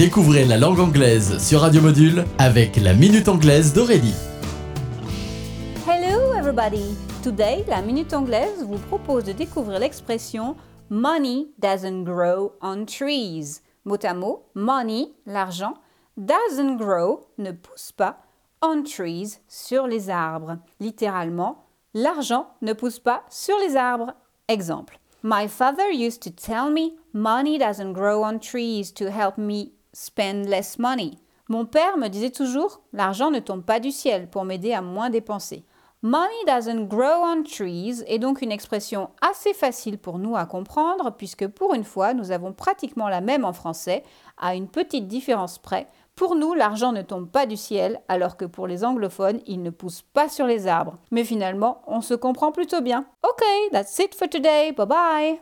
Découvrez la langue anglaise sur Radio Module avec la Minute Anglaise d'Aurélie. Hello everybody! Today, la Minute Anglaise vous propose de découvrir l'expression Money doesn't grow on trees. Mot à mot, money, l'argent, doesn't grow, ne pousse pas, on trees, sur les arbres. Littéralement, l'argent ne pousse pas sur les arbres. Exemple. My father used to tell me money doesn't grow on trees to help me spend less money. Mon père me disait toujours l'argent ne tombe pas du ciel pour m'aider à moins dépenser. Money doesn't grow on trees est donc une expression assez facile pour nous à comprendre puisque pour une fois nous avons pratiquement la même en français à une petite différence près. Pour nous, l'argent ne tombe pas du ciel alors que pour les anglophones, il ne pousse pas sur les arbres. Mais finalement, on se comprend plutôt bien. Ok, that's it for today. Bye bye.